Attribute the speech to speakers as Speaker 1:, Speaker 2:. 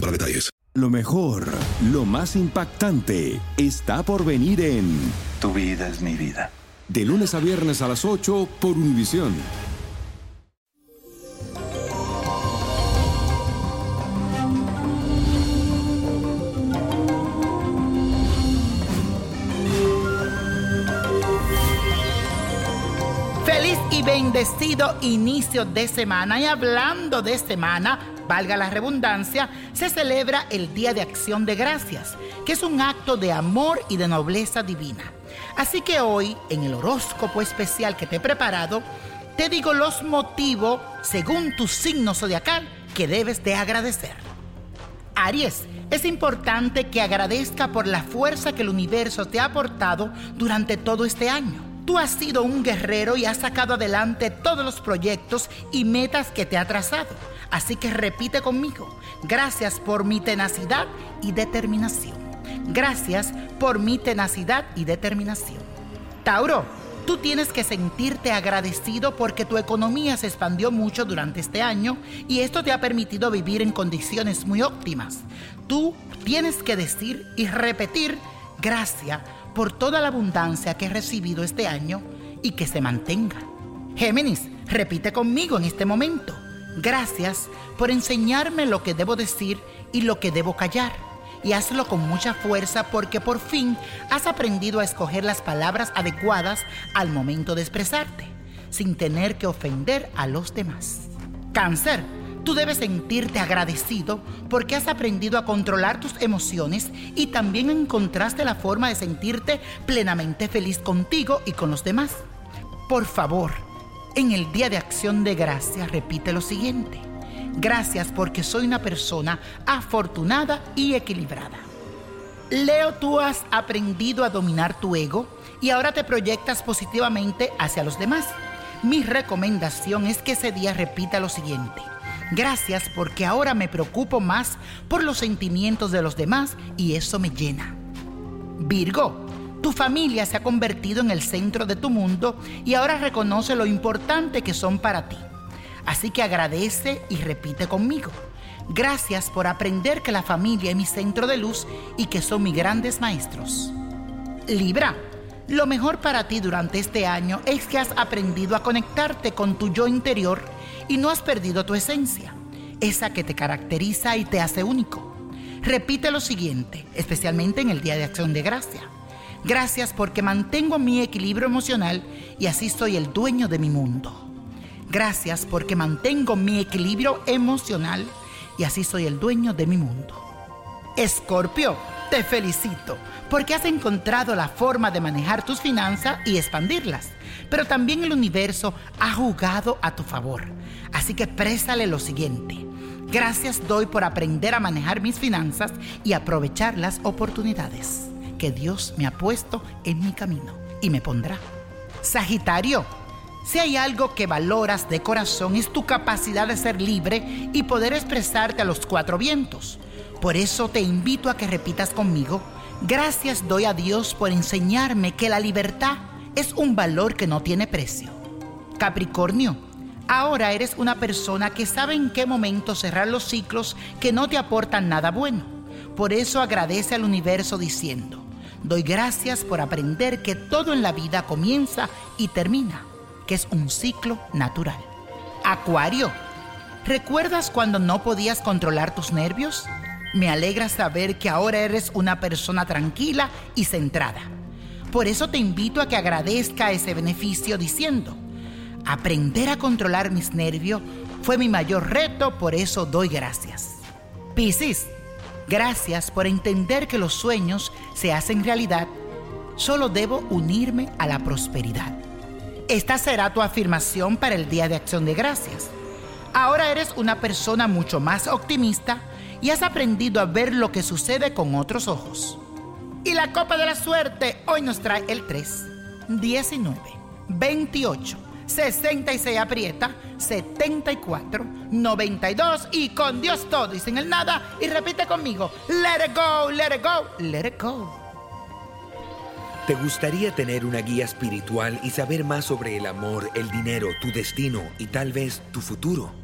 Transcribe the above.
Speaker 1: para detalles.
Speaker 2: Lo mejor, lo más impactante, está por venir en
Speaker 3: Tu vida es mi vida.
Speaker 2: De lunes a viernes a las 8 por Univisión.
Speaker 4: Feliz y bendecido inicio de semana. Y hablando de semana, valga la redundancia, se celebra el Día de Acción de Gracias, que es un acto de amor y de nobleza divina. Así que hoy, en el horóscopo especial que te he preparado, te digo los motivos, según tu signo zodiacal, que debes de agradecer. Aries, es importante que agradezca por la fuerza que el universo te ha aportado durante todo este año. Tú has sido un guerrero y has sacado adelante todos los proyectos y metas que te ha trazado. Así que repite conmigo, gracias por mi tenacidad y determinación. Gracias por mi tenacidad y determinación. Tauro, tú tienes que sentirte agradecido porque tu economía se expandió mucho durante este año y esto te ha permitido vivir en condiciones muy óptimas. Tú tienes que decir y repetir gracias por toda la abundancia que he recibido este año y que se mantenga. Géminis, repite conmigo en este momento. Gracias por enseñarme lo que debo decir y lo que debo callar. Y hazlo con mucha fuerza porque por fin has aprendido a escoger las palabras adecuadas al momento de expresarte, sin tener que ofender a los demás. Cáncer, tú debes sentirte agradecido porque has aprendido a controlar tus emociones y también encontraste la forma de sentirte plenamente feliz contigo y con los demás. Por favor, en el Día de Acción de Gracias repite lo siguiente. Gracias porque soy una persona afortunada y equilibrada. Leo, tú has aprendido a dominar tu ego y ahora te proyectas positivamente hacia los demás. Mi recomendación es que ese día repita lo siguiente. Gracias porque ahora me preocupo más por los sentimientos de los demás y eso me llena. Virgo, tu familia se ha convertido en el centro de tu mundo y ahora reconoce lo importante que son para ti. Así que agradece y repite conmigo. Gracias por aprender que la familia es mi centro de luz y que son mis grandes maestros. Libra, lo mejor para ti durante este año es que has aprendido a conectarte con tu yo interior y no has perdido tu esencia, esa que te caracteriza y te hace único. Repite lo siguiente, especialmente en el Día de Acción de Gracia. Gracias porque mantengo mi equilibrio emocional y así soy el dueño de mi mundo. Gracias porque mantengo mi equilibrio emocional y así soy el dueño de mi mundo. Escorpio, te felicito porque has encontrado la forma de manejar tus finanzas y expandirlas. Pero también el universo ha jugado a tu favor. Así que préstale lo siguiente. Gracias doy por aprender a manejar mis finanzas y aprovechar las oportunidades que Dios me ha puesto en mi camino y me pondrá. Sagitario, si hay algo que valoras de corazón es tu capacidad de ser libre y poder expresarte a los cuatro vientos. Por eso te invito a que repitas conmigo, gracias doy a Dios por enseñarme que la libertad es un valor que no tiene precio. Capricornio, ahora eres una persona que sabe en qué momento cerrar los ciclos que no te aportan nada bueno. Por eso agradece al universo diciendo, doy gracias por aprender que todo en la vida comienza y termina, que es un ciclo natural. Acuario, ¿Recuerdas cuando no podías controlar tus nervios? Me alegra saber que ahora eres una persona tranquila y centrada. Por eso te invito a que agradezca ese beneficio diciendo, aprender a controlar mis nervios fue mi mayor reto, por eso doy gracias. Piscis, gracias por entender que los sueños se hacen realidad. Solo debo unirme a la prosperidad. Esta será tu afirmación para el Día de Acción de Gracias. Ahora eres una persona mucho más optimista y has aprendido a ver lo que sucede con otros ojos. Y la copa de la suerte hoy nos trae el 3, 19, 28, 66 aprieta, 74, 92 y con Dios todo y sin el nada. Y repite conmigo, let it go, let it go, let it go.
Speaker 5: ¿Te gustaría tener una guía espiritual y saber más sobre el amor, el dinero, tu destino y tal vez tu futuro?